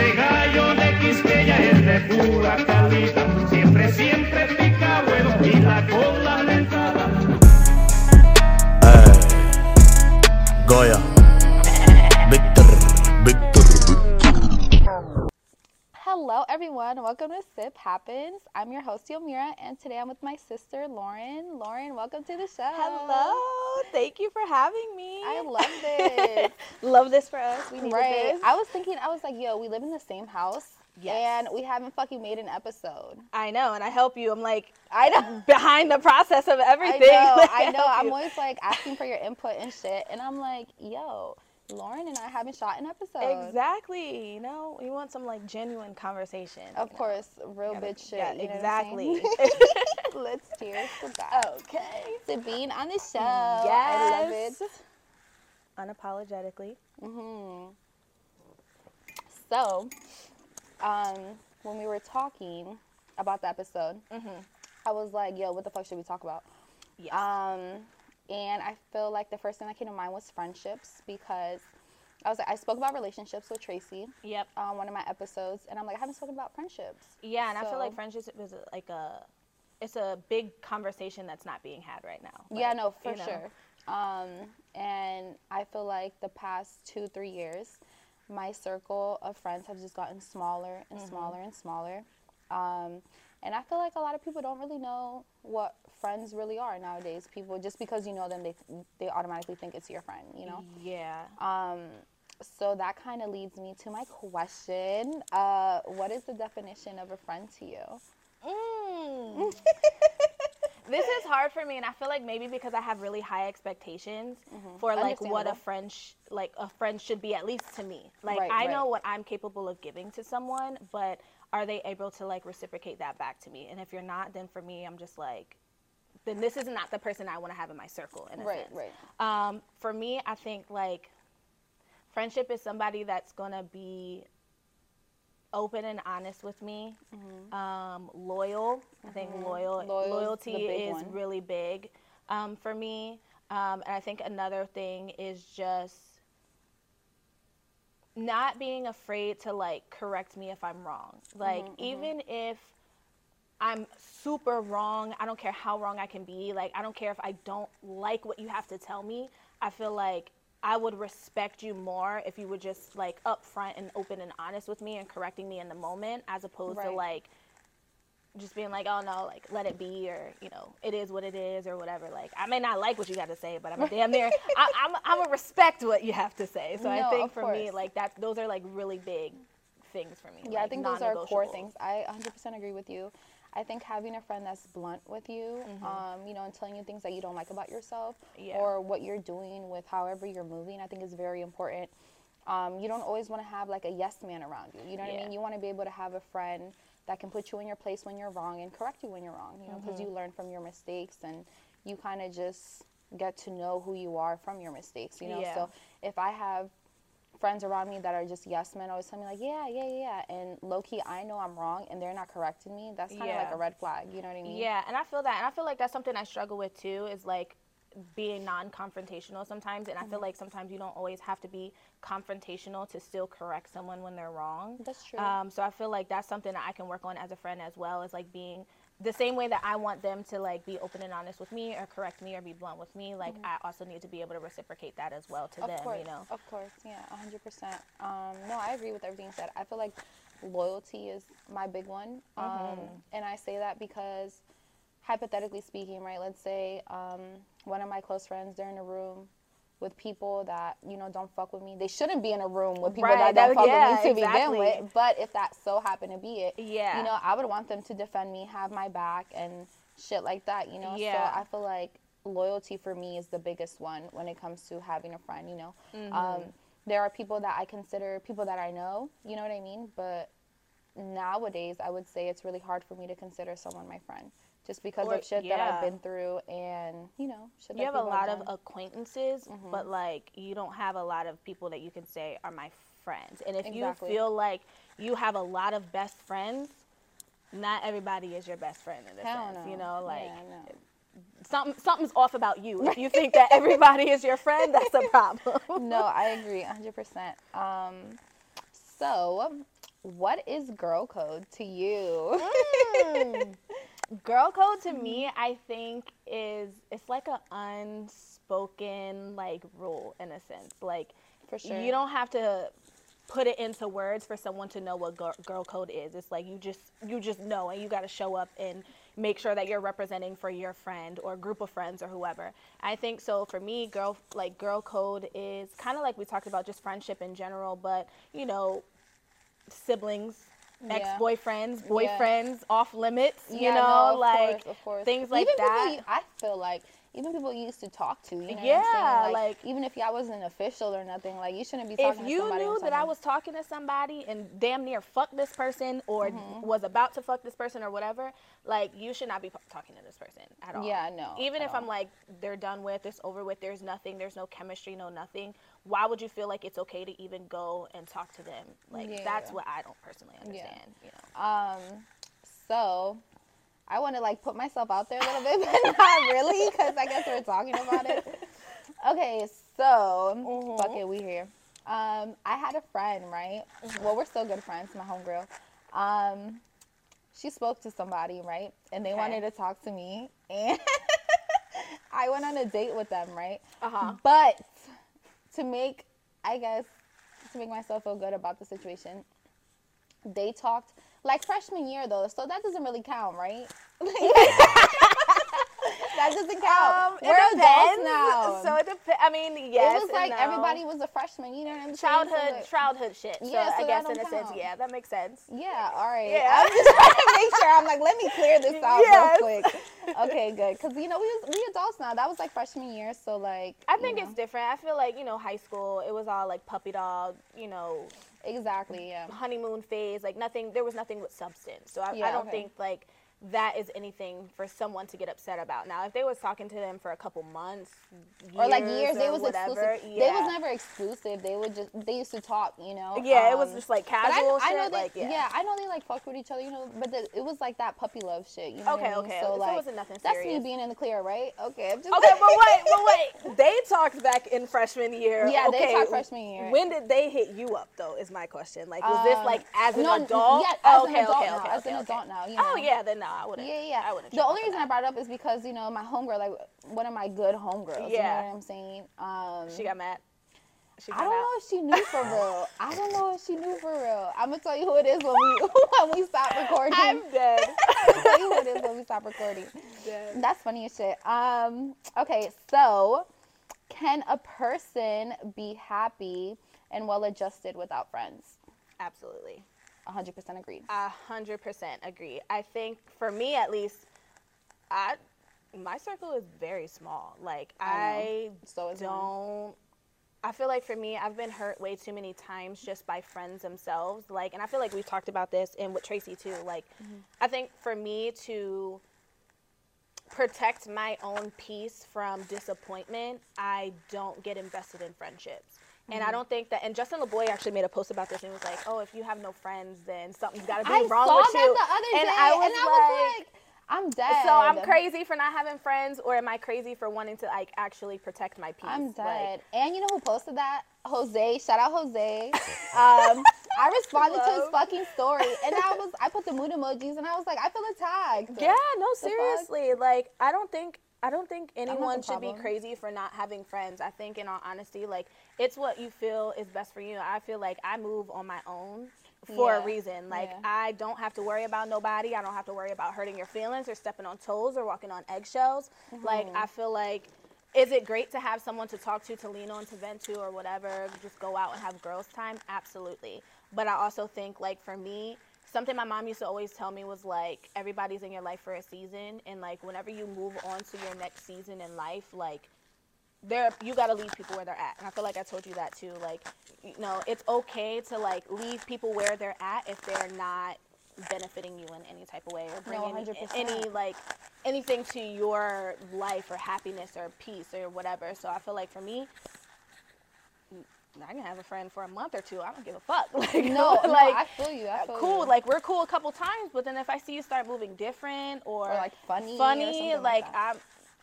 ese everyone. Welcome to Sip Happens. I'm your host, Yomira, and today I'm with my sister, Lauren. Lauren, welcome to the show. Hello. Thank you for having me. I love this. love this for us. We needed right. this. I was thinking, I was like, yo, we live in the same house. Yes. And we haven't fucking made an episode. I know, and I help you. I'm like I know. behind the process of everything. I know. I know. I'm always like asking for your input and shit. And I'm like, yo, Lauren and I haven't shot an episode. exactly. You know, we want some like genuine conversation. Of you know. course, real Gotta- bitch shit. yeah, you know what I'm exactly. Let's cheers to that. okay. To being on the show. I love it. Yes. Unapologetically. hmm So, um, when we were talking about the episode, Mhm. I was like, "Yo, what the fuck should we talk about?" Yes. Um, and I feel like the first thing that came to mind was friendships because I was like, I spoke about relationships with Tracy yep. on one of my episodes, and I'm like, I haven't spoken about friendships. Yeah, and I feel like friendships is like a, it's a big conversation that's not being had right now. yeah, no, for sure. Um, and I feel like the past two, three years, my circle of friends have just gotten smaller and Mm-hmm. smaller and smaller. Um, and I feel like a lot of people don't really know what friends really are nowadays. People just because you know them, they they automatically think it's your friend. You know. Yeah. Um, so that kind of leads me to my question. Uh, what is the definition of a friend to you? Mm. this is hard for me, and I feel like maybe because I have really high expectations for like what a friend sh- like a friend should be at least to me. Like Right, I know what I'm capable of giving to someone, but are they able to like reciprocate that back to me? And if you're not, then for me, I'm just like, then this is not the person I want to have in my circle. In a Right, sense. right. Um, for me, I think like friendship is somebody that's gonna be open and honest with me, um, loyal. I think loyal Mm-hmm. Loyal the loyalty is one. really big um, for me. Um, and I think another thing is just not being afraid to like correct me if I'm wrong. Like Mm-hmm, even if I'm super wrong, I don't care how wrong I can be. Like I don't care if I don't like what you have to tell me. I feel like I would respect you more if you were just like upfront and open and honest with me and correcting me in the moment as opposed to like just being like, oh no, like let it be, or you know, it is what it is, or whatever. Like I may not like what you got to say, but I'm a damn near, I, I'm I'm respect what you have to say. So I think for me, like that, those are like really big things for me. Yeah, I think those are core things. I 100% agree with you. I think having a friend that's blunt with you, um, you know, and telling you things that you don't like about yourself Mm-hmm. Yeah. or what you're doing with however you're moving, I think is very important. Um, you don't always want to have like a yes man around you. You know what I mean? You want to be able to have a friend that can put you in your place when you're wrong and correct you when you're wrong, you know, because Mm-hmm. you learn from your mistakes and you kind of just get to know who you are from your mistakes, you know? Yeah. So if I have friends around me that are just yes men always tell me like yeah yeah yeah yeah and low key I know I'm wrong and they're not correcting me that's kind of like a red flag you know what I mean Yeah, and I feel that, and I feel like that's something I struggle with too. Is like being non-confrontational sometimes, and I Mm-hmm. feel like sometimes you don't always have to be confrontational to still correct someone when they're wrong. That's true. Um, so I feel like that's something that I can work on as a friend as well as like being the same way that I want them to like be open and honest with me or correct me or be blunt with me. Like I also need to be able to reciprocate that as well to Mm-hmm. of them. course You know. of course yeah 100% um, no I agree with everything you said I feel like loyalty is my big one um, Mm-hmm. and I say that because hypothetically speaking right let's say um, one of my close friends they're in a room with people that you know don't fuck with me. They shouldn't be in a room with people Right, that don't that- fuck yeah, with me to exactly. begin with. But if that so happened to be it, Yeah. you know, I would want them to defend me, have my back, and shit like that. You know, Yeah. so I feel like loyalty for me is the biggest one when it comes to having a friend. You know, um, there are people that I consider people that I know. You know what I mean? But nowadays, I would say it's really hard for me to consider someone my friend. Just because Or- of shit that. I've been through, and you know, shit you have a lot of acquaintances, Mm-hmm. but like you don't have a lot of people that you can say are my friends. And if Exactly. you feel like you have a lot of best friends, not everybody is your best friend in Hell sense. no. You know, like Yeah, no. something something's off about you. If you think that everybody is your friend, that's a problem. no, I agree 100%. Um, so, what is girl code to you? Mm. Girl code to me, mm-hmm. I think is it's like an unspoken like rule in a sense. Like For sure. you don't have to put it into words for someone to know what girl, girl code is. It's like you just you just know and you got to show up and make sure that you're representing for your friend or group of friends or whoever. I think so for me girl like girl code is kind of like we talked about just friendship in general, but you know siblings Yeah. ex-boyfriends, Yeah. boyfriends, off limits, you Yeah, know, no, like course, course. things like even that. People, I feel like even people you used to talk to, you know what I'm Yeah, saying? like- even if y'all wasn't official or nothing, like you shouldn't be if talking to you knew that I was talking to somebody and damn near fuck this person or Mm-hmm. was about to fuck this person or whatever, like you should not be talking to this person at all. Yeah, no, Even if I'm like they're done with, it's over with, there's nothing, there's no chemistry, no nothing. Why would you feel like it's okay to even go and talk to them? Like Yeah. that's what I don't personally Yeah. understand. You know. Um, so I want to like put myself out there a little bit, but not really, because I guess we're talking about it. Okay, so Mm-hmm. fuck it, we here. Um, I had a friend, right? Mm-hmm. Well, we're still good friends, my homegirl. Um, she spoke to somebody, right? And they Okay. wanted to talk to me, and I went on a date with them, right? Uh huh. But to make, I guess, to make myself feel good about the situation, they talked like freshman year though, so that doesn't really count, right? that doesn't count. Um, it We're adults now. So it depends. I mean, yes. it was and like no. everybody was a freshman. You know what I'm saying? So, childhood like- childhood shit. So Yeah, so I that guess don't in a sense, yeah, that makes sense. Yeah, all right. Yeah. I'm just trying to make sure. I'm like, let me clear this out Yes. real quick. Okay, good. Because you know we was, we adults now. That was like freshman year, so like. I think know. it's different. I feel like you know, high school, it was all like puppy dog, you know, exactly yeah. honeymoon phase. Like nothing, there was nothing with substance. So I, Yeah, I don't okay. think like that is anything for someone to get upset about. Now, if they was talking to them for a couple months, or like years, they was whatever, exclusive. Yeah. They was never exclusive. They would just they used to talk, you know. Yeah, it was um, just like But I, casual I know they, like yeah. I know they like fucked with each other, you know, but the, it was like that puppy love shit. You know Okay, I mean? okay. So So it wasn't nothing that's me being in the clear, right? Okay, I'm just Okay, but wait, but wait. They talked back in freshman year. Yeah, they talked freshman year. When did they hit you up though? Is my question. Like, was this Um, like as an no, adult? Yeah, Oh, as okay, an adult okay, now. okay, as okay, an okay. adult now. You Oh yeah, then no, I wouldn't. Yeah, yeah. I wouldn't. the only reason of I brought it up is because you know my homegirl, like one of my good homegirls. You Yeah. know what I'm saying? Um, she got mad. She I don't out. know if she knew for real. I don't know if she knew for real. I'm gonna tell you who it is when we when we stop recording. I'm dead. I'm gonna tell you who it is when we stop recording. dead. That's funny as shit. Um, okay, so can a person be happy and well adjusted without friends? Absolutely. 100% agreed. Hundred percent agree. I think for me at least, I my circle is very small. Like I I, So is don't. I feel like for me, I've been hurt way too many times just by friends themselves. Like, and I feel like we've talked about this and with Tracy too. Like, Mm-hmm. I think for me to protect my own peace from disappointment, I don't get invested in friendships. And Mm-hmm. I don't think that. And Justin LaBoy actually made a post about this and was like, "Oh, if you have no friends, then something's got to be I wrong saw with that you." the other and day, I was and I was like, I'm dead. so I'm crazy for not having friends, or am I crazy for wanting to like actually protect my peace? I'm Like, dead. and you know who posted that? Jose. Shout out Jose. Um, I responded to his fucking story, and I was I put the mood emojis, and I was like, I feel attacked. yeah, no, seriously. Like, I don't think I don't think anyone should be crazy for not having friends. I think, in all honesty, like it's what you feel is best for you. I feel like I move on my own for Yeah, a reason. Like yeah. I don't have to worry about nobody. I don't have to worry about hurting your feelings or stepping on toes or walking on eggshells. Like Mm-hmm. I feel like is it great to have someone to talk to, to lean on, to vent to, or whatever? Just go out and have girls' time? Absolutely. But I also think, like, for me, something my mom used to always tell me was like, everybody's in your life for a season. And, like, whenever you move on to your next season in life, like, there you got to leave people where they're at and i feel like i told you that too like you know it's okay to like leave people where they're at if they're not benefiting you in any type of way or bringing 100%. any like anything to your life or happiness or peace or whatever so i feel like for me I can have a friend for a month or two. I don't give a fuck. Like, No, no, like I feel you. I uh, feel cool. you. Like we're cool a couple times, but then if I see you start moving different or, Or, like, funny funny, something like like. I'm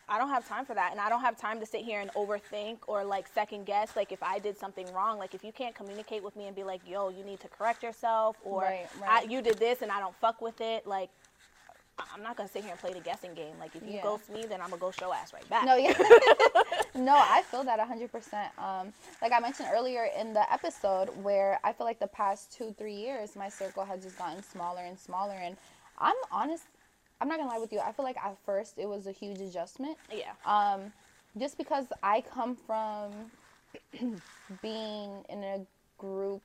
I don't have time for that, and I don't have time to sit here and overthink or like second guess. Like if I did something wrong, like if you can't communicate with me and be like, "Yo, you need to correct yourself," or Right, I, right. "You did this and I don't fuck with it," like. I'm not gonna sit here and play the guessing game. Like if you Yeah. ghost me, then I'm gonna go show ass right back. No, yeah. no, I feel that 100%. Um, like I mentioned earlier in the episode, where I feel like the past two, three years, my circle has just gotten smaller and smaller. And I'm honest, I'm not gonna lie with you. I feel like at first it was a huge adjustment. Yeah. Um, just because I come from being in a group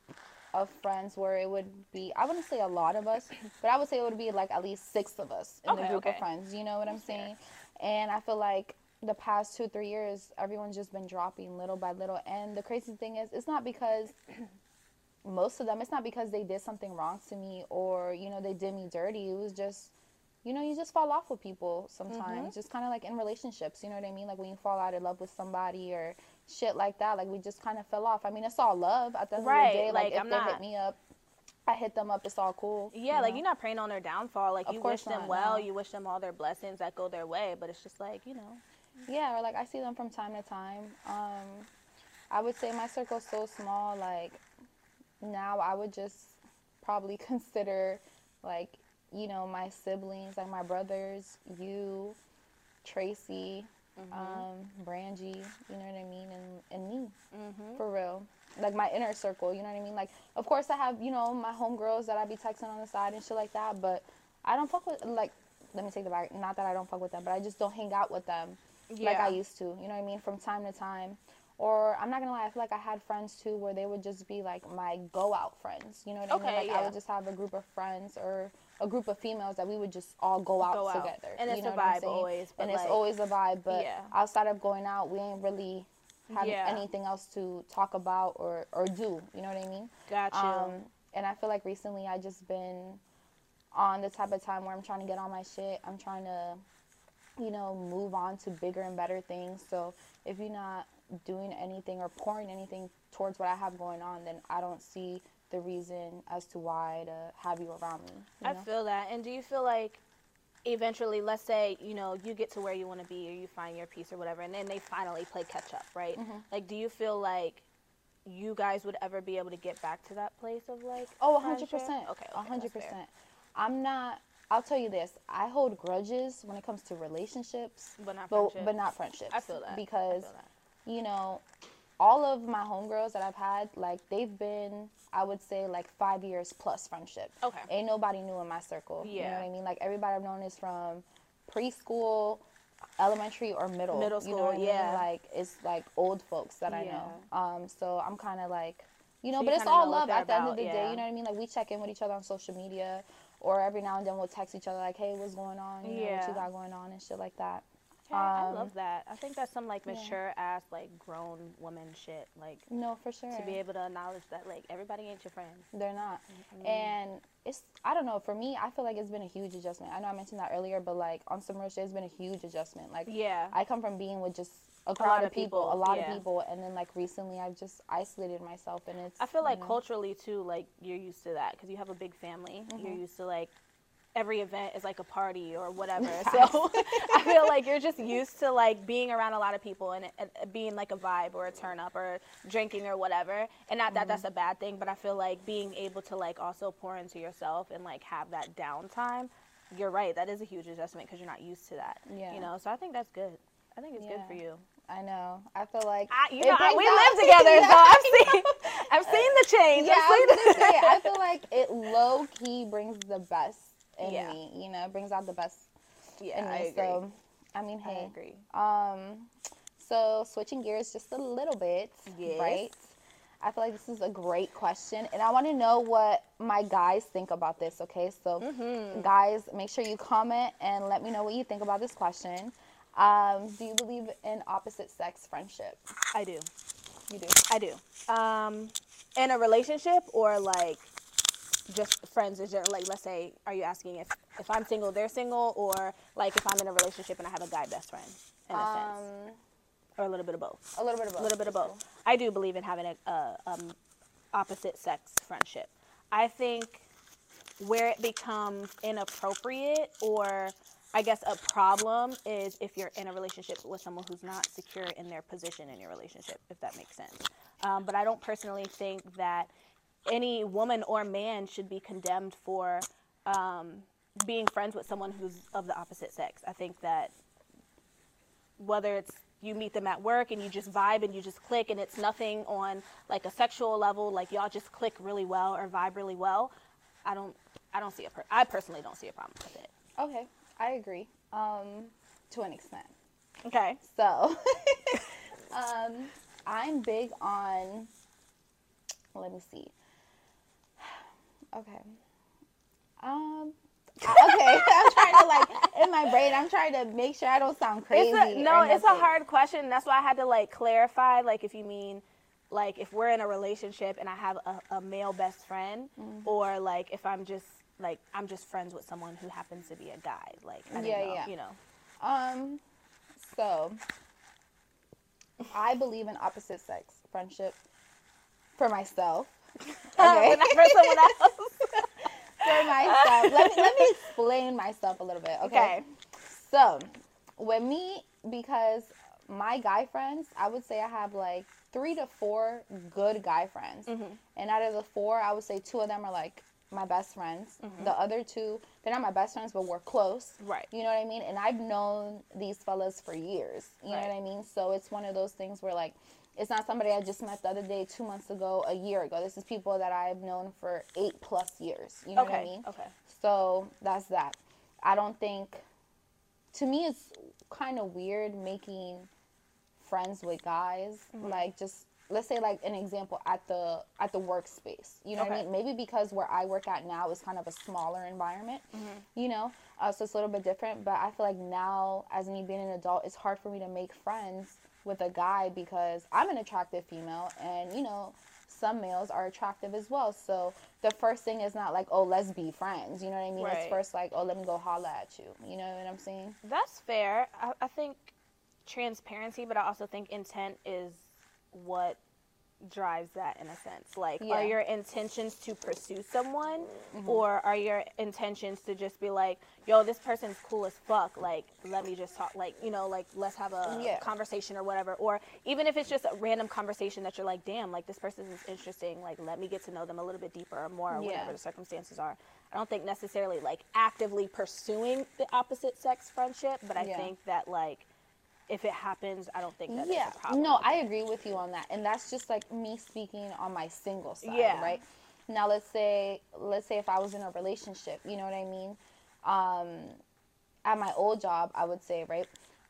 of friends where it would be, I wouldn't say a lot of us, but I would say it would be like at least six of us in the group okay. of friends. You know what I'm saying? And I feel like the past two, three years, everyone's just been dropping little by little. And the crazy thing is, it's not because most of them, it's not because they did something wrong to me or, you know, they did me dirty. It was just, you know, you just fall off with people sometimes. Mm-hmm. Just kind of like in relationships, you know what I mean? Like when you fall out of love with somebody or shit like that. Like we just kind of fell off. I mean, it's all love at the end Right, of the day. Like, like, if I'm they not- hit me up, I hit them up. It's all cool. Yeah, you like know? you're not praying on their downfall. Like Of you wish them not, well, no. you wish them all their blessings that go their way. But it's just like you know, Yeah, or like I see them from time to time. Um, I would say my circle's so small. Like now, I would just probably consider like you know my siblings, like my brothers, you, Tracy, um, Brangie. You know what I mean, and and me for real. Like my inner circle, you know what I mean. Like, of course, I have you know my homegirls that I be texting on the side and shit like that. But I don't fuck with like. Let me take the back. Not that I don't fuck with them, but I just don't hang out with them like I used to. You know what I mean? From time to time. Or I'm not gonna lie, I feel like I had friends too where they would just be like my go out friends. You know what I Okay, mean? Like I would just have a group of friends or a group of females that we would just all go out Go out. together. And it's a vibe always, and it's always a vibe. But Yeah. outside of going out, we ain't really have Yeah. anything else to talk about or or do. You know what I mean? got you. Um, and I feel like recently I just been on the type of time where I'm trying to get all my shit. I'm trying to, you know, move on to bigger and better things. So if you're not doing anything or pouring anything towards what I have going on, then I don't see the reason as to why to have you around me. you I know? feel that. And do you feel like eventually, let's say, you know, you get to where you want to be or you find your peace or whatever, and then they finally play catch up, right? Mm-hmm. Like, do you feel like you guys would ever be able to get back to that place of like? Oh, 100%. Okay, okay, 100%. I'm not, I'll tell you this. I hold grudges when it comes to relationships, But not but, friendships. but not friendships. I feel that. Because, feel that. you know, all of my homegirls that I've had, like, they've been, I would say, like five years plus friendship. Okay. Ain't nobody new in my circle. Yeah. You know what I mean? Like, everybody I've known is from preschool, elementary, or middle. Middle You know school, what I mean? yeah. Like, it's like old folks that I Yeah. know. Um, so I'm kind of like, you know, So you but it's all love at the end of about, the day. You know what I mean? Like, we check in with each other on social media, or every now and then we'll text each other, like, hey, what's going on? You know, what you got going on and shit like that. Okay, I Um, love that. I think that's some like yeah. mature ass like grown woman shit. Like No, for sure. to be able to acknowledge that like everybody ain't your friend. They're not. Mm-hmm. And it's I don't know, for me I feel like it's been a huge adjustment. I know I mentioned that earlier, but like on some real shit it's been a huge adjustment. Like Yeah. I come from being with just a crowd lot of people, people, a lot yeah. of people and then like recently I've just isolated myself and it's I feel like you know, culturally too, like you're used to that because you have a big family. Mm-hmm. You're used to like every event is like a party or whatever. so I feel like you're just used to like being around a lot of people and it being like a vibe or a turn up or drinking or whatever. And not that Mm-hmm. that's a bad thing, but I feel like being able to like also pour into yourself and like have that downtime. You're right. That is a huge adjustment because you're not used to that. Yeah. You know. So I think that's good. I think it's good for you. I know. I feel like I, you know, I, we live together, Yeah, so I I've seen, I've seen the change. Yeah, I was the- gonna say, I feel like it low key brings the best in Yeah. me. You know, it brings out the best yeah, in me. I agree. So, I mean, I hey, agree. Um, so switching gears just a little bit, Yes. right? I feel like this is a great question, and I want to know what my guys think about this. Okay, so Mm-hmm. guys, make sure you comment and let me know what you think about this question. Um, do you believe in opposite sex friendship? I do. You do. I do. Um, in a relationship or like just friends in general. Like, let's say, are you asking if if I'm single, they're single, or like if I'm in a relationship and I have a guy best friend, in a sense, Um, or a little bit of both. a little bit of both. A little bit of both. I do believe in having a, a um, opposite sex friendship. I think where it becomes inappropriate or I guess a problem is if you're in a relationship with someone who's not secure in their position in your relationship, if that makes sense. Um, but I don't personally think that any woman or man should be condemned for um, being friends with someone who's of the opposite sex. I think that whether it's you meet them at work and you just vibe and you just click and it's nothing on like a sexual level, like y'all just click really well or vibe really well. I don't, I don't see a, per- I personally don't see a problem with it. Okay, I agree. Um, to an extent. Okay. So, um, I'm big on. Let me see. Okay. Um. Okay, I'm trying to like in my brain. I'm trying to make sure I don't sound crazy. It's a, no, it's a hard question. That's why I had to like clarify. Like, if you mean, like, if we're in a relationship and I have a, a male best friend, Mm-hmm. or like if I'm just like I'm just friends with someone who happens to be a guy. Like, I Yeah, know, yeah. you know. Um. So, I believe in opposite sex friendship for myself. Okay. But not for someone else. for myself. Let me let me explain myself a little bit. Okay. Okay. So, with me, because my guy friends, I would say I have like three to four good guy friends, Mm-hmm. and out of the four, I would say two of them are like my best friends. The other two, they're not my best friends, but we're close. Mm-hmm. Right. You know what I mean? And I've known these fellas for years. You know what I mean? So it's one of those things where like. It's not somebody I just met the other day, two months ago, a year ago. This is people that I've known for eight plus years. You know what I Okay. mean? Okay. So that's that. I don't think. To me, it's kind of weird making friends with guys. Mm-hmm. Like just let's say like an example at the at the workspace. You know what I mean? Maybe because where I work at now is kind of a smaller environment. Mm-hmm. You know, uh, so it's a little bit different. But I feel like now, as me being an adult, it's hard for me to make friends with a guy because I'm an attractive female, and you know. Some males are attractive as well. So the first thing is not like, oh, let's be friends. You know what I mean? It's first like, oh, let me go holla at you. You know what I'm saying? That's fair. I, I think transparency, but I also think intent is what drives that in a sense. Like, Yeah. are your intentions to pursue someone, Mm-hmm. or are your intentions to just be like, yo, this person's cool as fuck. Like, let me just talk. Like, you know, like let's have a Yeah. conversation or whatever. Or even if it's just a random conversation that you're like, damn, like this person is interesting. Like, let me get to know them a little bit deeper or more, or Yeah. whatever the circumstances are. I don't think necessarily like actively pursuing the opposite sex friendship, but I think that like if it happens, I don't think that yeah it's a problem. no i agree with you on that and that's just like me speaking on my single side Yeah. right now let's say let's say if i was in a relationship you know what i mean um at my old job i would say right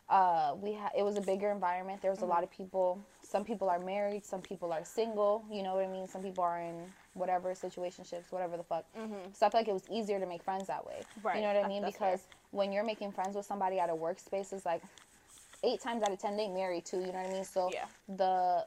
uh we had it was a bigger environment there was Mm-hmm. a lot of people some people are married some people are single you know what i mean some people are in whatever situationships whatever the fuck so i feel like it was easier to make friends that way Mm-hmm. Right. you know what i mean that's fair. because when you're making friends with somebody at a workspace it's like eight times out of ten they married too. You know what I mean? So Yeah. the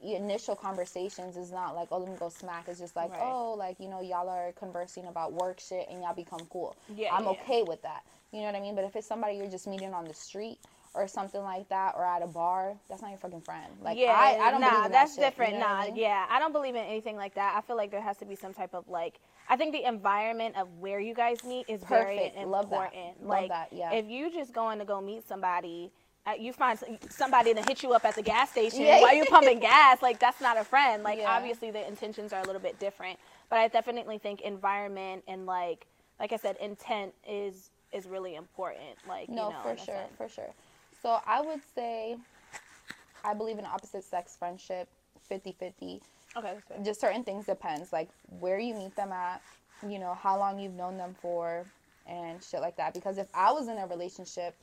initial conversations is not like oh let me go smack. It's just like Right. oh like you know y'all are conversing about work shit and y'all become cool. Yeah, I'm yeah. okay with that. You know what I mean? But if it's somebody you're just meeting on the street or something like that or at a bar, that's not your fucking friend. Like yeah, I, I don't nah, believe in that's that different. You know nah, I mean? yeah, I don't believe in anything like that. I feel like there has to be some type of like. I think the environment of where you guys meet is very important. Love that. Love that, yeah. If you just going to go meet somebody, you find somebody to hit you up at the gas station Yeah. while you're pumping gas, like that's not a friend. Like Yeah. obviously the intentions are a little bit different, but I definitely think environment and like, like I said, intent is is really important. Like No, you know, for sure, for sure. So I would say I believe in opposite sex friendship 50-50. Okay, that's just certain things depends like where you meet them at you know how long you've known them for and shit like that because if i was in a relationship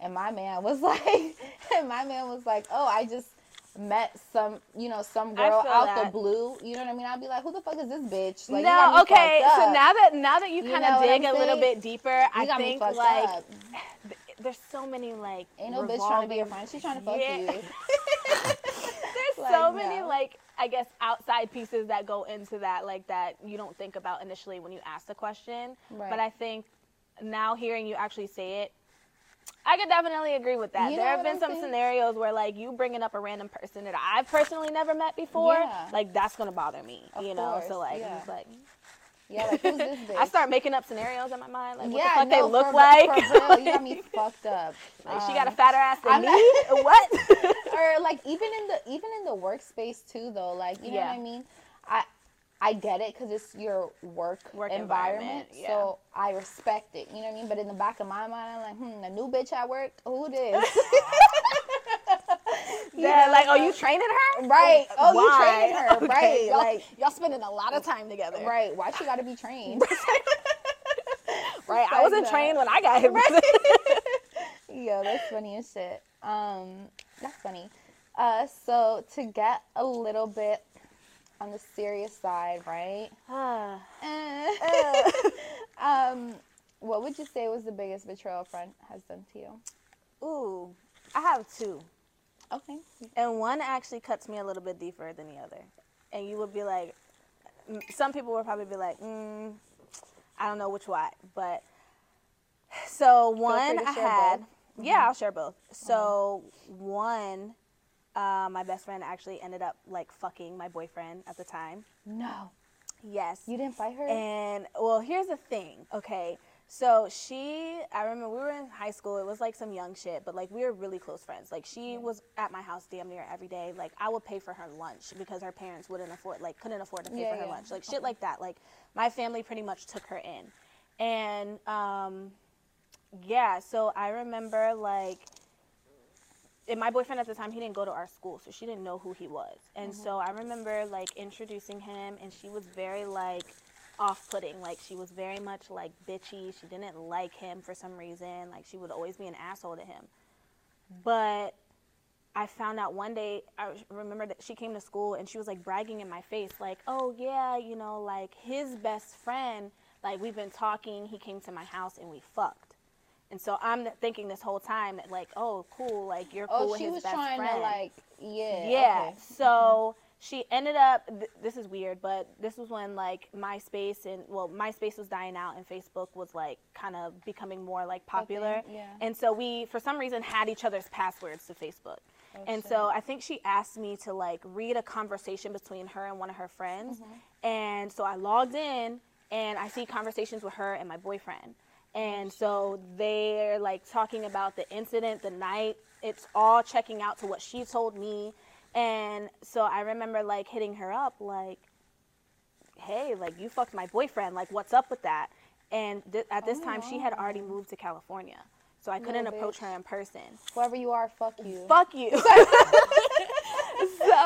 and my man was like and my man was like oh i just met some you know some girl out the blue you know what i mean i'd be like who the fuck is this bitch like, no, okay. So now that now that you kind of dig a little bit deeper, you I got think like th- there's so many like ain't no bitch trying to be your friend she's trying to fuck Yeah. you There's Like, so many no. like I guess outside pieces that go into that like that you don't think about initially when you ask the question. Right. But I think now hearing you actually say it, I could definitely agree with that. You there have been I'm some saying? scenarios where like you bringing up a random person that I've personally never met before, Yeah. like that's gonna bother me, Of you know. course, So like yeah. it's like Yeah, like who's this bitch? I start making up scenarios in my mind, like what yeah, the fuck no, they look for, like. For real, you got me fucked up. like she Um, got a fatter ass than I'm me. not- what? or like even in the even in the workspace too though like you know what i mean i i get it because it's your work, Work environment, environment, yeah. so i respect it you know what i mean but in the back of my mind i'm like hmm a new bitch at work who this yeah, like, oh, you training her? right oh you training her? Okay. Right. Y'all, like y'all spending a lot of time together. right why she gotta be trained Right. I wasn't that. trained when I got here. Yo, that's funny as shit. Um, that's funny. Uh, so to get a little bit on the serious side, right? Ah. Eh. um, what would you say was the biggest betrayal a friend has done to you? Ooh, I have two. Okay. And one actually cuts me a little bit deeper than the other. And you would be like, mm, some people would probably be like, mm, I don't know which one. But so one I had, both. yeah, I'll share both. So one, uh, my best friend actually ended up like fucking my boyfriend at the time. No, Yes. you didn't fight her. And well, here's the thing, okay? So she, I remember we were in high school. It was like some young shit, but like we were really close friends. Like she was at my house damn near every day. Like I would pay for her lunch because her parents wouldn't afford, like couldn't afford to pay Yeah, for her yeah. lunch. Like shit like that. Like my family pretty much took her in, and um, yeah. So I remember like and my boyfriend at the time he didn't go to our school so she didn't know who he was. And mm-hmm. so i remember like introducing him and she was very like off-putting. Like she was very much like bitchy. She didn't like him for some reason. Like she would always be an asshole to him. Mm. But i found out one day i remember that she came to school and she was like bragging in my face like oh yeah you know like his best friend like we've been talking. He came to my house and we fucked and so I'm thinking this whole time that like, oh, cool, like you're cool oh, with she his was best trying friend. to like, yeah. yeah. okay. So she ended up. Th- this is weird, but this was when like MySpace and well, MySpace was dying out and Facebook was like kind of becoming more like popular. yeah. And so we, for some reason, had each other's passwords to Facebook. Oh, and so I think she asked me to like read a conversation between her and one of her friends. Mm-hmm. And so I logged in and I see conversations with her and my boyfriend. And so they're like talking about the incident, the night. It's all checking out to what she told me. And so I remember like hitting her up like, hey, like you fucked my boyfriend. Like, what's up with that? And th- at this time, she had already oh. moved to California. So I couldn't Little approach her in person. Whoever you are, fuck you. Fuck you.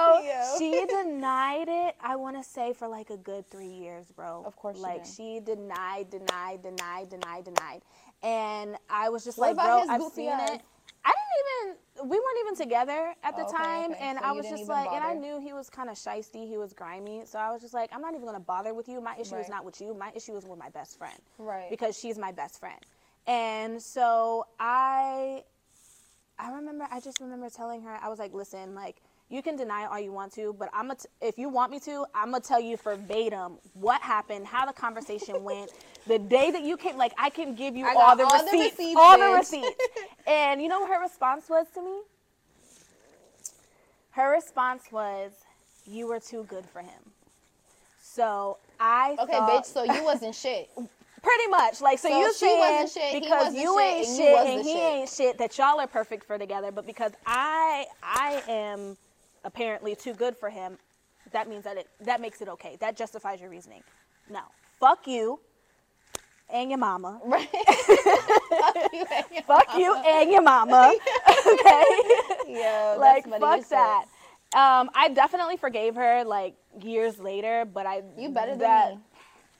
Oh, so she denied it. I want to say for like a good three years, bro. Of course she like did. she denied, denied, denied, denied, denied, and I was just What like, bro, I've seen it. I didn't even. We weren't even together at the Oh, okay, time, okay. and So I was just like, and I knew he was kind of shisty. He was grimy, so I was just like, I'm not even gonna bother with you. My issue is not with you. My issue is with my best friend, Right. Because she's my best friend, and so I I remember, I just remember telling her, I was like, listen, like, you can deny it all you want to, but I'm gonna, t- if you want me to, I'm gonna tell you verbatim what happened, how the conversation went, the day that you came. Like, I can give you all the all the receipts, receipts, all the receipts. and you know what her response was to me? Her response was, "You were too good for him." So I Okay, thought, bitch. So you wasn't shit. Pretty much. Like, so, So you saying shit, because you shit, ain't and shit and he shit. ain't shit that y'all are perfect for together, but because I I am apparently too good for him, that means that it that makes it okay. That justifies your reasoning. No. Fuck you and your mama. Right. Fuck you and your mama. okay? Yo, like that's funny fuck as shit. that. Um, I definitely forgave her like years later, but I You better than that, me.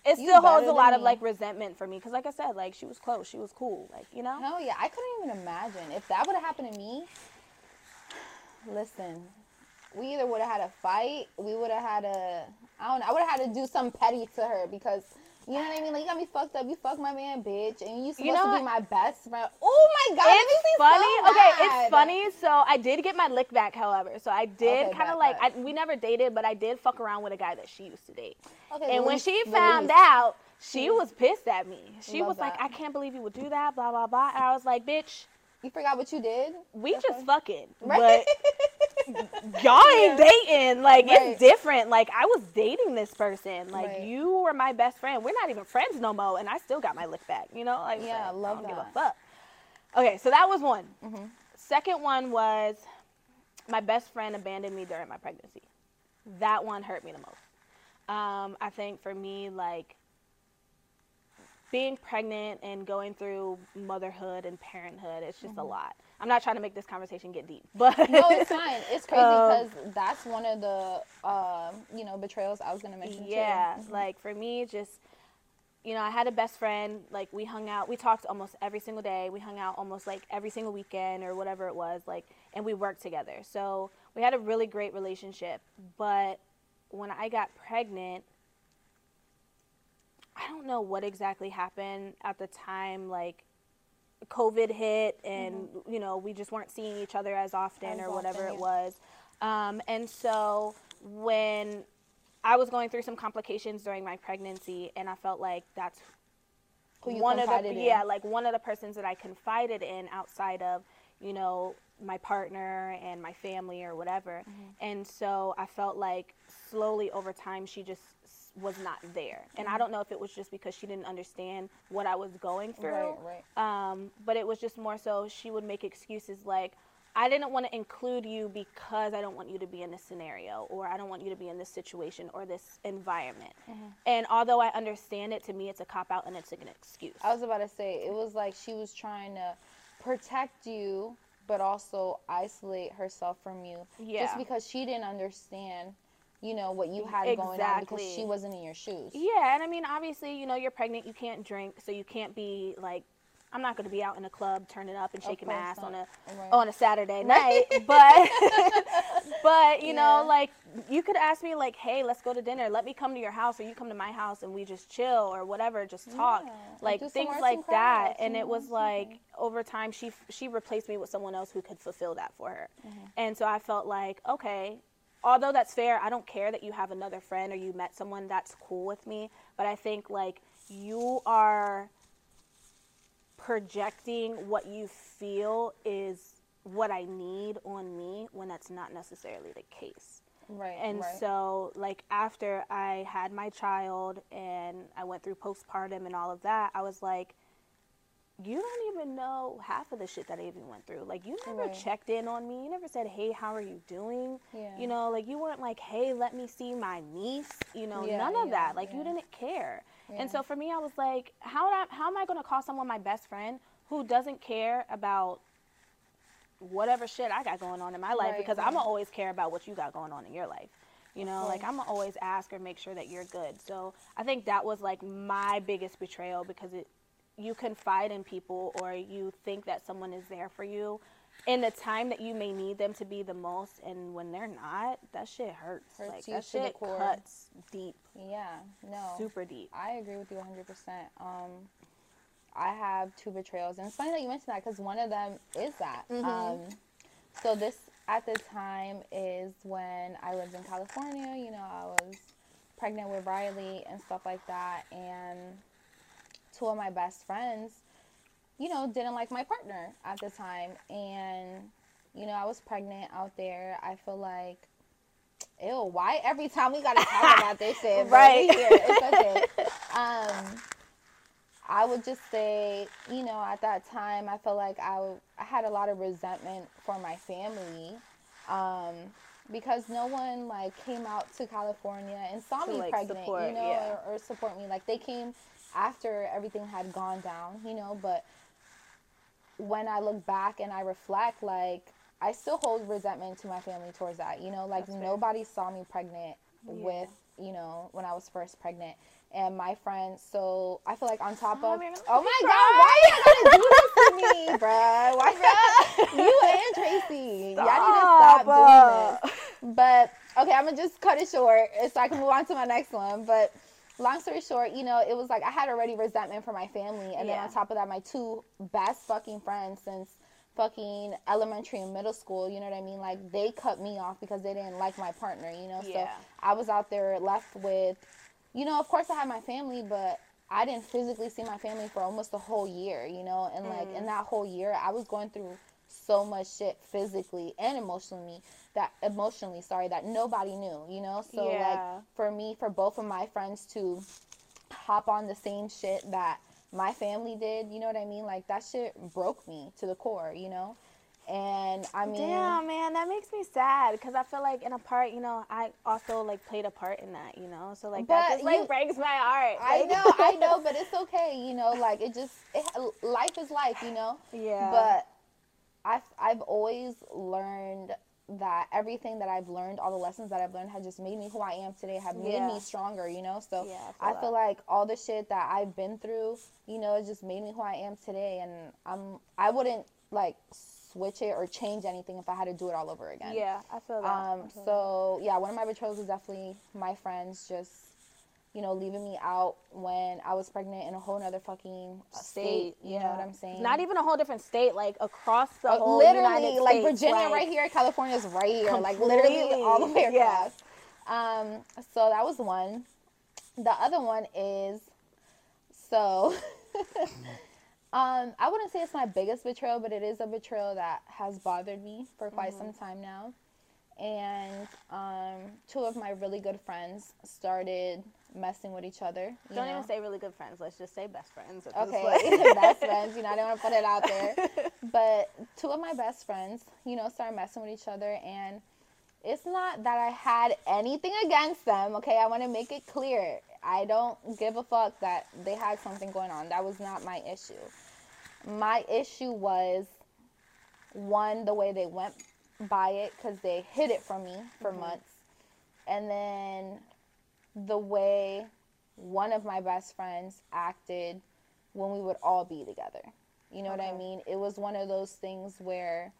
It You still holds a lot than of like resentment for me because, like I said, like she was close, she was cool, like you know. Hell yeah, I couldn't even imagine if that would have happened to me. Listen, we either would have had a fight, we would have had a, I don't know, I would have had to do something petty to her because. You know what I mean? Like you got me fucked up. You fucked my man, bitch, and you supposed know to what? be my best friend. Oh my god, it makes me It's funny. so okay, it's funny. So I did get my lick back, however. So I did Okay, kind of like. I, we never dated, but I did fuck around with a guy that she used to date. Okay, and when she found out, she hmm. was pissed at me. She Love was like, that. "I can't believe you would do that." Blah blah blah. And I was like, "Bitch, you forgot what you did. we just fucking." Right. But y'all ain't dating. Like Right. it's different. Like I was dating this person. Like Right. you were my best friend. We're not even friends no more, and I still got my lick back. You know, like Yeah, I so love don't give a fuck. Okay, so that was one. Mm-hmm. Second one was my best friend abandoned me during my pregnancy. That one hurt me the most. Um, I think for me, like being pregnant and going through motherhood and parenthood, it's just a lot. I'm not trying to make this conversation get deep, but Mm-hmm. no, it's fine. It's crazy Um, because that's one of the, um, you know, betrayals I was gonna mention yeah, too. like for me, just you know, I had a best friend. Like we hung out, we talked almost every single day. We hung out almost like every single weekend or whatever it was. Like, and we worked together. So we had a really great relationship. But when I got pregnant, I don't know what exactly happened at the time. Like. COVID hit, and you know we just weren't seeing each other as often Mm-hmm. As or whatever often, it was. Um, and so when I was going through some complications during my pregnancy, and I felt like that's one of the in. yeah, like one of the persons that I confided in outside of you know my partner and my family or whatever. Mm-hmm. And so I felt like slowly over time she just was not there. And Mm-hmm. I don't know if it was just because she didn't understand what I was going through. Right, right. Um, but it was just more so she would make excuses like, I didn't want to include you because I don't want you to be in this scenario, or I don't want you to be in this situation or this environment. Mm-hmm. And although I understand it, to me it's a cop out and it's an excuse. I was about to say it was like she was trying to protect you, but also isolate herself from you. Yeah. Just because she didn't understand, you know, what you had going on because she wasn't in your shoes. Yeah, and I mean, obviously, you know, you're pregnant, you can't drink, so you can't be like, I'm not going to be out in a club turning up and shaking my ass on a. Right. on a Saturday night, but but you know, like you could ask me like, hey, let's go to dinner. Let me come to your house, or you come to my house, and we just chill or whatever, just talk, Yeah, like things like that. And it was like over time, she she replaced me with someone else who could fulfill that for her, mm-hmm. and so I felt like okay. Although that's fair, I don't care that you have another friend or you met someone that's cool with me. But I think like you are projecting what you feel is what I need on me when that's not necessarily the case. Right. And right. so, like, after I had my child and I went through postpartum and all of that, I was like, you don't even know half of the shit that I even went through. Like, you never Right. checked in on me. You never said, hey, how are you doing? Yeah. You know, like, you weren't like, hey, let me see my niece. You know, Yeah, none of yeah, that. Like, you didn't care. And so for me, I was like, how, am I, how am I going to call someone my best friend who doesn't care about whatever shit I got going on in my life Right, because right. I'm gonna always care about what you got going on in your life. You know, like. I'm gonna always ask or make sure that you're good. So I think that was like my biggest betrayal because it you confide in people or you think that someone is there for you in the time that you may need them to be the most and when they're not, that shit hurts. Hurts like you that shit cuts deep. Yeah. No. Super deep. I agree with you 100%. Um, I have two betrayals, and it's funny that you mentioned that because one of them is that. Mm-hmm. Um, so this at the time is when I lived in California. You know, I was pregnant with Riley and stuff like that, and two of my best friends, you know, didn't like my partner at the time, and you know, I was pregnant out there. I feel like. Ew, why every time we gotta talk about this shit? Right. Here. It's okay. Um, I would just say, you know, at that time, I felt like I, w- I had a lot of resentment for my family um, because no one like came out to California and saw To, me like, pregnant, support, you know, yeah. or, or support me. Like they came after everything had gone down, you know. But when I look back and I reflect, like I still hold resentment to my family towards that, you know. Like That's fair. nobody saw me pregnant Yeah. with, you know, when I was first pregnant and my friends. So I feel like on top Oh, of, man, oh my me god, why you gotta do this to me, bruh? Why you you and Tracy? Y'all need to stop Stop. doing this. But okay, I'm gonna just cut it short so I can move on to my next one. But long story short, you know, it was like I had already resentment for my family, and then on top of that, my two best fucking friends since fucking elementary and middle school, you know what I mean? Like they cut me off because they didn't like my partner, you know? So Yeah. I was out there left with you know, of course I had my family, but I didn't physically see my family for almost a whole year, you know, and like Mm. in that whole year I was going through so much shit physically and emotionally that emotionally sorry that nobody knew you know so like for me for both of my friends to hop on the same shit that my family did you know what i mean like that shit broke me to the core you know and i mean Damn, man, that makes me sad because I feel like in a part, you know, I also like played a part in that, you know. So like that just like you- breaks my heart. I like- know, I know, but it's okay, you know. Like it just, it, life is life, you know. Yeah. But I've I've always learned that everything that I've learned, all the lessons that I've learned, have just made me who I am today. Have made Yeah. me stronger, you know. So Yeah, I feel I feel like all the shit that I've been through, you know, it just made me who I am today. And I'm I wouldn't like switch it or change anything if I had to do it all over again. yeah, I feel that. I Um, feel so yeah, one of my betrayals was definitely my friends just, you know, leaving me out when I was pregnant in a whole other fucking that. state. You know what I'm saying? Not even a whole different state, like across the Uh, whole literally, United like States, Virginia like- right here, California's right here, like literally all the way Completely, yeah. across. Um, so that was one. The other one is so. um, I wouldn't say it's my biggest betrayal, but it is a betrayal that has bothered me for quite Mm-hmm. some time now. And um, two of my really good friends started messing with each other. Don't know? even say really good friends. Let's just say best friends. Okay, best friends. You know, I don't want to put it out there. But two of my best friends, you know, started messing with each other, and it's not that I had anything against them. Okay, I want to make it clear. I don't give a fuck that they had something going on. That was not my issue. My issue was one, the way they went by it, because they hid it from me for months, and then the way one of my best friends acted when we would all be together. You know what I mean? It was one of those things where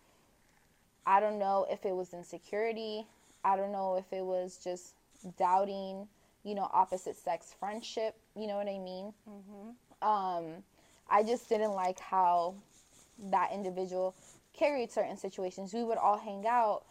I don't know if it was insecurity. I don't know if it was just doubting, you know, opposite sex friendship. You know what I mean? Um, I just didn't like how that individual carried certain situations. We would all hang out,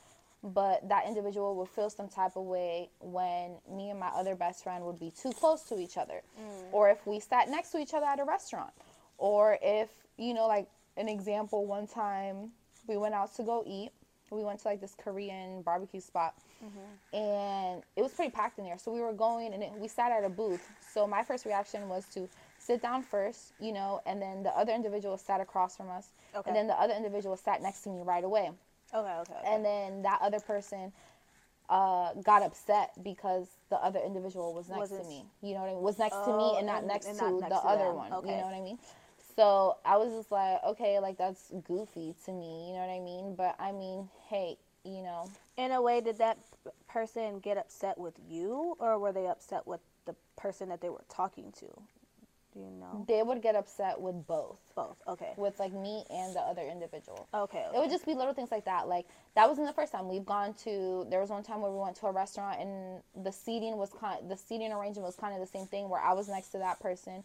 but that individual would feel some type of way when me and my other best friend would be too close to each other, mm. or if we sat next to each other at a restaurant, or if you know, like an example, one time we went out to go eat. We went to like this Korean barbecue spot, mm-hmm. and it was pretty packed in there. So we were going, and it, we sat at a booth. So my first reaction was to sit down first, you know, and then the other individual sat across from us, Okay. and then the other individual sat next to me right away Okay, okay, okay. and then that other person uh, got upset because the other individual was next Wasn't- to me. You know what I mean? Was next to Oh, me and not and- next and to not the to other them. one. Okay. You know what I mean? So I was just like, okay, like that's goofy to me. You know what I mean? But I mean, hey, you know, in a way, did that person get upset with you, or were they upset with the person that they were talking to? You know? they would get upset with both, Both. Okay. with like me and the other individual. Okay. It would just be little things like that. Like that wasn't the first time we've gone to. There was one time where we went to a restaurant and the seating was kind. The seating arrangement was kind of the same thing. Where I was next to that person.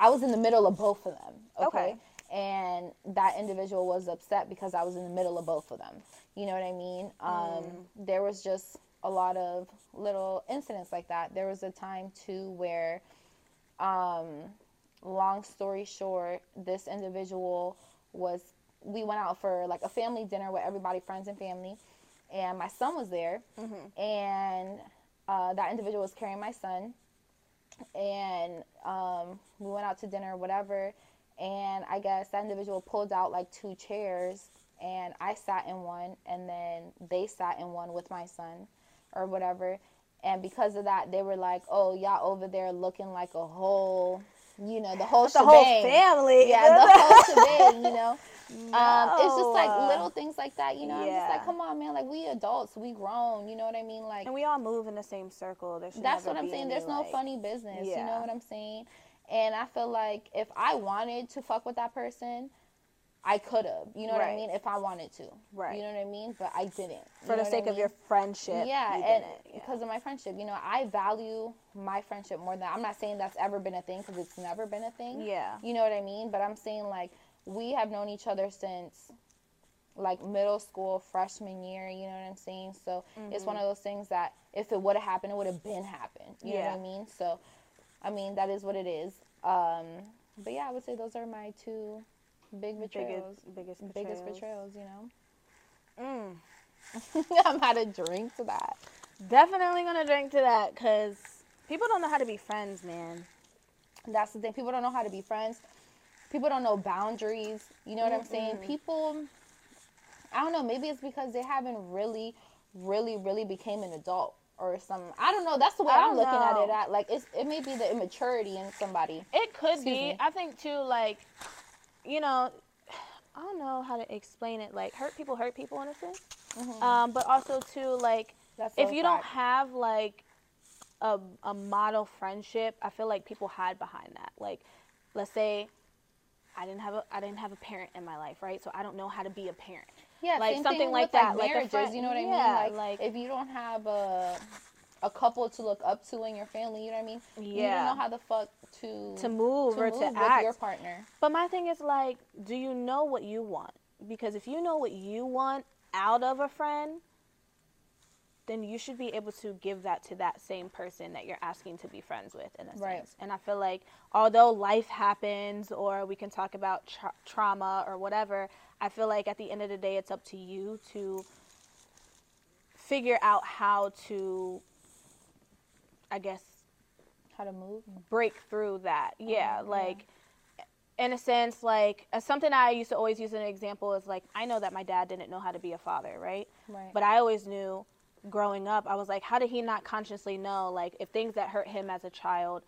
I was in the middle of both of them. Okay. Okay. And that individual was upset because I was in the middle of both of them. You know what I mean? Um, There was just a lot of little incidents like that. There was a time too where um, long story short, this individual was, we went out for like a family dinner with everybody, friends and family, and my son was there, and uh, that individual was carrying my son, and um, we went out to dinner whatever, and I guess that individual pulled out like two chairs, and I sat in one, and then they sat in one with my son, or whatever. And because of that, they were like, "Oh, y'all over there looking like a whole, you know, the whole the whole family. Yeah, the whole shebang, you know. Um, it's just like little things like that, you know. I'm just like, come on, man, like we adults, we grown, you know what I mean? Like And we all move in the same circle. There that's what I'm saying. There's no like- funny business. You know what I'm saying? And I feel like if I wanted to fuck with that person, I could have. You know what I mean? If I wanted to. Right. You know what I mean? But I didn't. For the sake I of your friendship. Yeah, you and didn't. Yeah. because of my friendship, you know, I value my friendship more than I'm not saying that's ever been a thing because it's never been a thing. Yeah. You know what I mean? But I'm saying like we have known each other since like middle school, freshman year. You know what I'm saying? So it's one of those things that if it would have happened, it would have been happened. You know what I mean? So, I mean that is what it is. Um, but yeah, I would say those are my two Big betrayals. biggest, biggest, Biggest betrayals. betrayals, you know. Mm. I'm to drink to that. Definitely gonna drink to that because people don't know how to be friends, man. That's the thing. People don't know how to be friends. People don't know boundaries. You know what I'm saying? People, I don't know. Maybe it's because they haven't really, really, really became an adult or some I don't know. That's the way I'm looking at it. At like, it's it may be the immaturity in somebody. It could Excuse be. me. I think too, like, you know, I don't know how to explain it. Like, hurt people hurt people in a sense. Um, but also too, like, Mm-hmm. That's if so you don't have like a a model friendship, I feel like people hide behind that. Like, let's say I didn't have a I didn't have a parent in my life, right? So I don't know how to be a parent. Yeah, like same something thing like with, that, Like marriages, friend- you know what I yeah, mean? Like, like- if you don't have a a couple to look up to in your family, you know what I mean? You Yeah. don't know how the fuck to To move or to with act. your partner. But my thing is like, do you know what you want? Because if you know what you want out of a friend, then you should be able to give that to that same person that you're asking to be friends with in a Right. sense. And I feel like although life happens or we can talk about tra- trauma or whatever, I feel like at the end of the day it's up to you to figure out how to I guess How to move? break through that. Yeah, Oh, yeah. like in a sense, like uh, something I used to always use as an example is like I know that my dad didn't know how to be a father, right? Right. But I always knew growing up, I was like, how did he not consciously know like if things that hurt him as a child,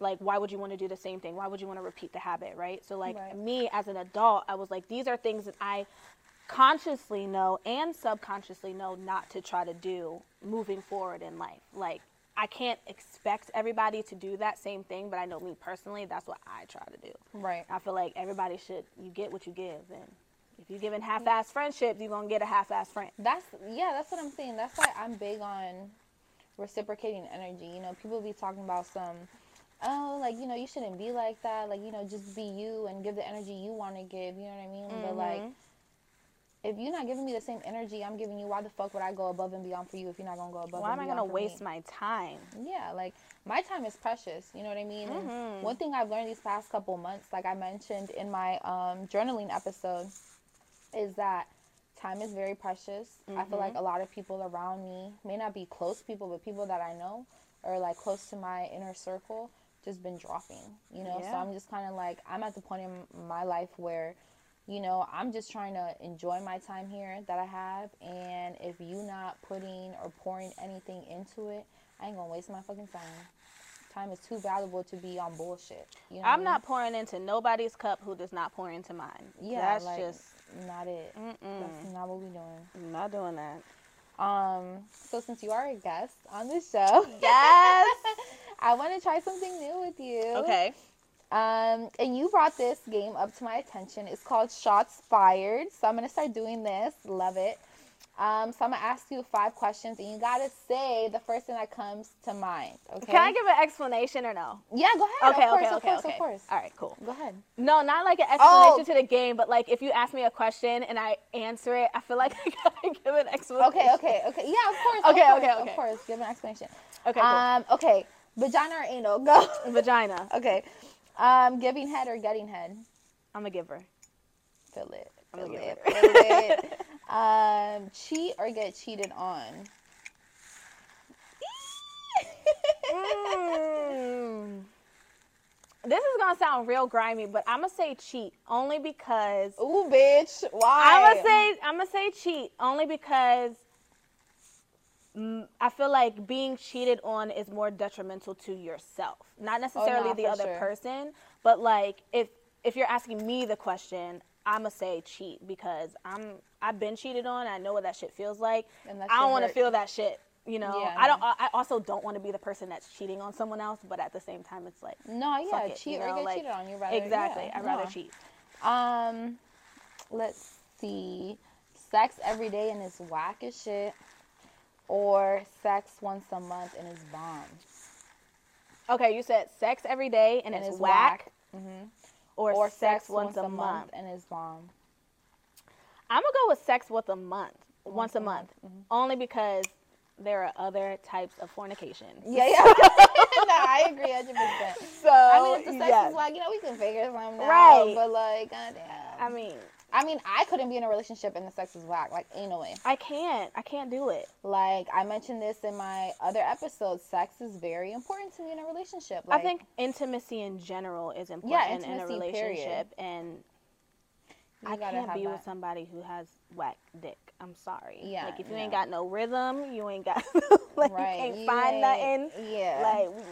like why would you want to do the same thing? Why would you want to repeat the habit, right? So like Right. me as an adult, I was like, these are things that I consciously know and subconsciously know not to try to do moving forward in life. Like I can't expect everybody to do that same thing, but I know me personally, that's what I try to do. Right. I feel like everybody should you get what you give and if you're giving half-ass friendships, you're gonna get a half-ass friend. That's yeah, that's what I'm saying. That's why I'm big on reciprocating energy. You know, people be talking about some oh, like, you know, you shouldn't be like that. Like, you know, just be you and give the energy you want to give. You know what I mean? But like Mhm. If you're not giving me the same energy I'm giving you, why the fuck would I go above and beyond for you if you're not gonna go above and beyond? Why am I gonna waste me? my time? Yeah, like my time is precious. You know what I mean? Mhm. one thing I've learned these past couple months, like I mentioned in my um, journaling episode, is that time is very precious. I feel like a lot of people around me may not be close people, but people that I know or like close to my inner circle just been dropping. You know, so I'm just kind of like I'm at the point in my life where you know, I'm just trying to enjoy my time here that I have. And if you not putting or pouring anything into it, I ain't gonna waste my fucking time. Time is too valuable to be on bullshit. You know I I'm mean? not pouring into nobody's cup who does not pour into mine. Yeah, that's like, just not it. That's mm-mm. not what we doing. I'm not doing that. Um, so since you are a guest on this show, Yes. I want to try something new with you. okay. Um, and you brought this game up to my attention. It's called Shots Fired. So I'm gonna start doing this. Love it. Um, so I'm gonna ask you five questions, and you gotta say the first thing that comes to mind. Okay? Can I give an explanation or no? Yeah, go ahead. Okay, of course, okay, of course, okay. of course. All right, cool. Go ahead. No, not like an explanation Oh. to the game, but like if you ask me a question and I answer it, I feel like I gotta give an explanation. Okay, okay, okay. Yeah, of course. Okay, of course, okay, okay. Of course, give an explanation. Okay, cool. Um, okay. Vagina or anal? Go. Vagina. okay. Um, giving head or getting head? I'm a giver. Feel it. I'm Feel gonna it. Feel it. Um, cheat or get cheated on? Mm. This is gonna sound real grimy, but I'm gonna say cheat only because Ooh, bitch. Why? I'm gonna say I'm gonna say cheat only because I feel like being cheated on is more detrimental to yourself, not necessarily Oh, the other sure. person, but like if if you're asking me the question, I'm gonna say cheat because I'm I've been cheated on. I know what that shit feels like. I don't want to feel that shit. You know, Yeah, I don't. I also don't want to be the person that's cheating on someone else, but at the same time, it's like No, yeah, it, cheat you or know, get like, cheated on. You rather exactly. yeah, I'd rather no. cheat. Um, let's see. Sex every day and it's whack as shit, or sex once a month and it's bomb. Okay, you said sex every day and, And it's, it's whack, Mhm. or, Or sex, once, a month. and it's bomb. I'm gonna go with sex once a month, once, a month, Mm-hmm. only because there are other types of fornication. Yeah, yeah. no, I agree, hundred percent. So I mean, if the sex yes. is like, you know, we can figure something out. Right. But like, goddamn. I mean, I mean, I couldn't be in a relationship and the sex is whack. Like, no. I can't. I can't do it. Like I mentioned this in my other episodes, sex is very important to me in a relationship. I think intimacy in general is important Yeah, in a intimacy, period. relationship, and you I gotta can't be that. with somebody who has whack dick. I'm sorry. Yeah, Like if you ain't got no rhythm, you ain't got like Right, you can't you find ain't- nothing. yeah. Like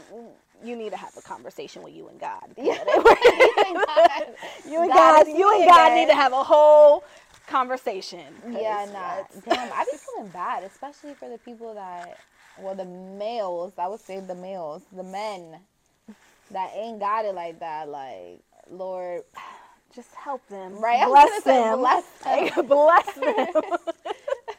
you need to have a conversation with you and God. Yeah. You and God God, you and God need to have a whole conversation. Yeah, nah. Damn, I be feeling bad, especially for the people that, well, the males. I would say the males, the men that ain't got it like that. Like, Lord, Just help them. Right, Bless them. bless them. Like, bless them.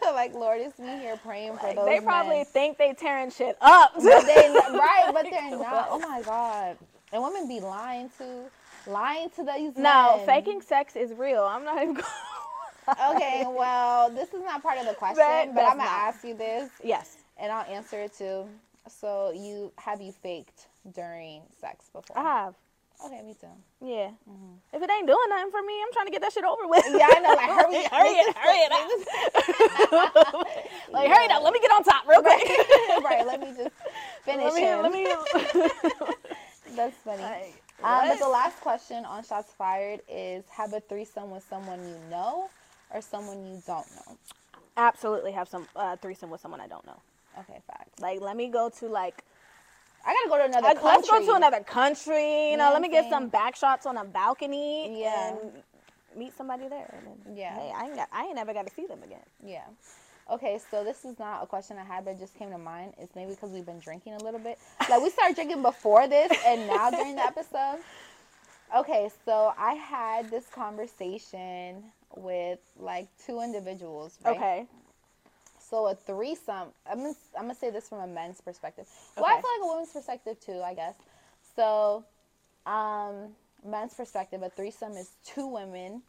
like Lord, it's me here praying for Like, those. they probably men. think they tearing shit up. but they right, but they're not. Oh my God, and women be lying to, lying to these no, men. faking sex is real. I'm not even. Going Okay, well, this is not part of the question, That- but I'm gonna not. ask you this, Yes, and I'll answer it too. So, you have you faked during sex before? I have. Okay, me too. Yeah. If it ain't doing nothing for me, I'm trying to get that shit over with. Mm-hmm. Yeah, I know. Like, hurry, hurry it, hurry it up. like, hurry it up. Let me get on top real quick. right, let me just finish let me, him. let me. That's funny. Um, but the last question on Shots Fired is: Have a threesome with someone you know or someone you don't know? Absolutely have some uh, threesome with someone I don't know. Okay, facts. Like, let me go to like I gotta go to another Like, let's go to another country. You know, know let me get some back shots on a balcony Yeah. and meet somebody there. And then, Yeah. Hey, I ain't got, I ain't never got to see them again. Yeah. Okay, so this is not a question I had, but just came to mind. It's maybe because we've been drinking a little bit. Like we started drinking before this, and now during the episode. Okay, so I had this conversation with like two individuals. Right? Okay. So a threesome. I'm gonna, I'm gonna say this from a men's perspective. Well, I feel like a woman's perspective too. I guess. So, um, men's perspective, a threesome is two women,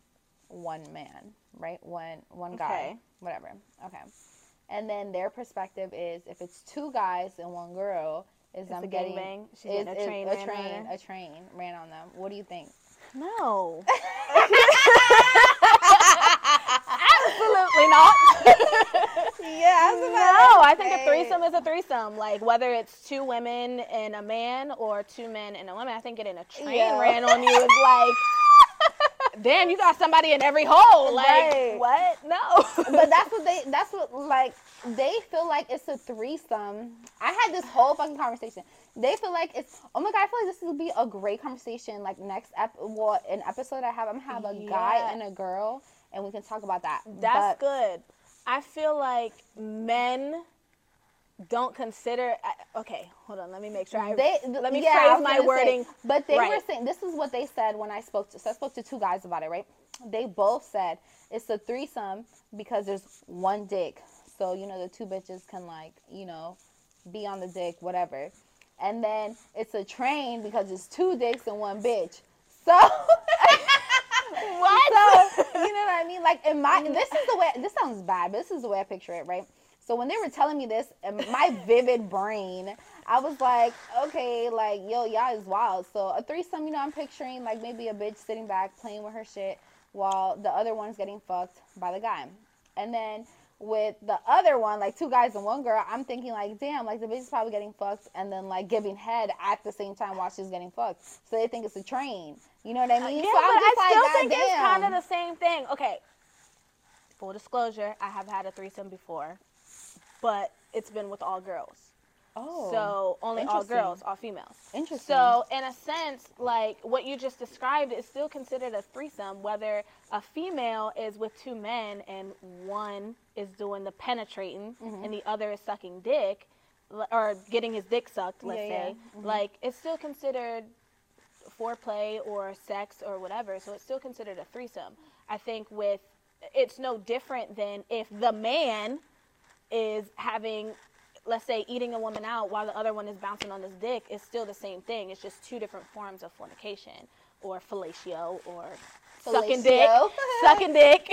one man, right? One one guy, Okay. whatever. Okay. And then their perspective is if it's two guys and one girl, is It's them a getting gangbang? She's is- getting a is train a train a train ran on them. What do you think? No. Absolutely not. Yeah, No, I think a threesome is a threesome. Like whether it's two women and a man or two men and a woman, I think getting a train Yeah. ran on you is like, damn, you got somebody in every hole. Like Right. what? No. but that's what they that's what like they feel like it's a threesome i had this whole fucking conversation they feel like it's oh my god i feel like this would be a great conversation like next ep well an episode i have i'm gonna have a guy and a girl and we can talk about that That's But- good. I feel like men don't consider. Okay, hold on. Let me make sure. I, they let me yeah, phrase my gonna say, wording. but they were saying this is what they said when i spoke to so i spoke to two guys about it right they both said it's a threesome because there's one dick so you know the two bitches can like you know be on the dick whatever and then it's a train because it's two dicks and one bitch so what? so you know what I mean? Like in my this is the way this sounds bad, but this is the way I picture it, right? So when they were telling me this, my vivid brain, I was like, okay, like yo, y'all is wild. So a threesome, you know, I'm picturing like maybe a bitch sitting back playing with her shit while the other one's getting fucked by the guy, and then with the other one, like two guys and one girl, I'm thinking like, damn, like the bitch is probably getting fucked and then like giving head at the same time while she's getting fucked. So they think it's a train. You know what I uh, mean? Yeah, so but I still think it's kind of the same thing. Okay. Full disclosure, I have had a threesome before, but it's been with all girls. Oh, So only all girls, all females. interesting. So in a sense, like what you just described is still considered a threesome, whether a female is with two men and one is doing the penetrating Mm-hmm. and the other is sucking dick or getting his dick sucked, let's Yeah, yeah. say, like it's still considered foreplay or sex or whatever. So it's still considered a threesome. I think with it's no different than if the man is having let's say eating a woman out while the other one is bouncing on his dick is still the same thing. It's just two different forms of fornication or fellatio or sucking dick, sucking dick,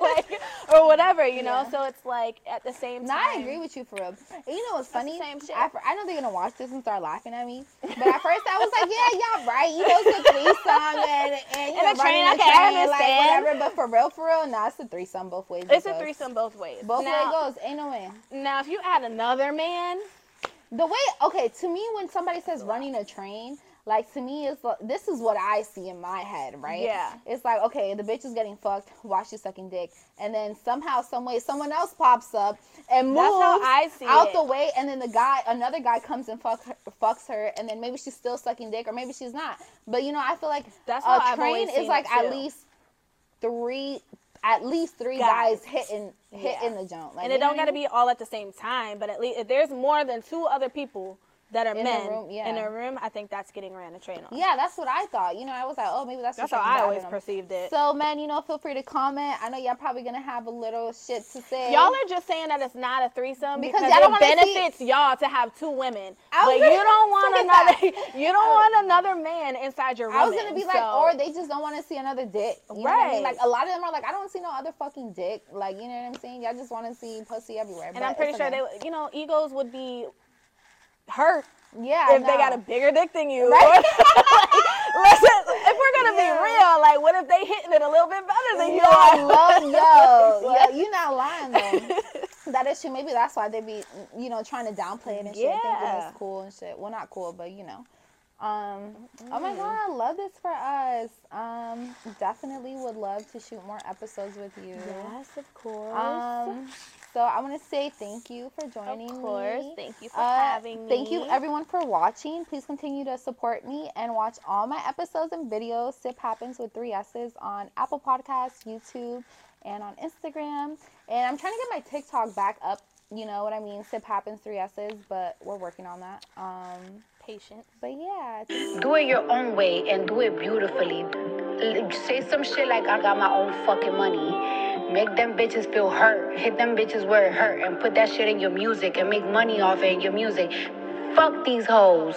like, or whatever, you know. Yeah. So it's like at the same No, time. I agree with you for real. And you know what's funny? same shit. Fir- I know they're gonna watch this and start laughing at me. But at first I was like, yeah, y'all right. You know, it's a threesome and, and you And know, a train, okay, I train, like whatever. But for real, for real, nah, it's a threesome both ways. it It's a goes. threesome both ways. Both now, ways it goes. Ain't no way. Now, if you add another man, The way, okay, to me, when somebody says running a train, like to me, it's like, this is what I see in my head, right? Yeah. It's like, okay, the bitch is getting fucked while she's sucking dick, and then somehow, some way, someone else pops up and moves That's how I see out it. the way, and then the guy, another guy comes and fuck her, fucks her, and then maybe she's still sucking dick, or maybe she's not. But you know, I feel like That's a train is like at least three, at least three Guys. guys, hitting hitting the joint, like, and it don't got to be all at the same time, but at least if there's more than two other people that are In a men room, yeah. in a room, I think that's getting ran a train on. Yeah, that's what I thought. You know, I was like, oh, maybe that's That's how I always perceived it. So, man, you know, feel free to comment. I know y'all probably gonna have a little shit to say. Y'all are just saying that it's not a threesome Because because, y'all it wanna see- benefits y'all to have two women, I but gonna you don't want another. You don't want another man inside your woman. I was gonna be like, so- or they just don't want to see another dick. You know I mean? Right. Like a lot of them are like, I don't see no other fucking dick. Like, you know what I'm saying? Y'all just want to see pussy everywhere. and I'm pretty sure they, you know, egos would be hurt yeah, if they got a bigger dick than you. Right. Like, listen, if we're gonna Yeah. be real, like, what if they hitting it a little bit better than you Yo, are? love, yo, yo, you're not lying though. that is true. Maybe that's why they be, you know, trying to downplay it and shit, thinking it's cool and shit. Well, not cool, but you know. Um, oh Mm. my god, I love this for us. Um, definitely would love to shoot more episodes with you. Yes, of course. Um, so I want to say thank you for joining of course. me. Thank you for Uh, having me. Thank you everyone for watching. Please continue to support me and watch all my episodes and videos. Sip Happens with three S's on Apple Podcasts, YouTube, and on Instagram. And I'm trying to get my TikTok back up. You know what I mean? Sip Happens three S's, but we're working on that. Um, Patient. but yeah, Do it your own way and do it beautifully. Say some shit like I got my own fucking money. Make them bitches feel hurt. Hit them bitches where it hurt and put that shit in your music and make money off it in your music. Fuck these hoes.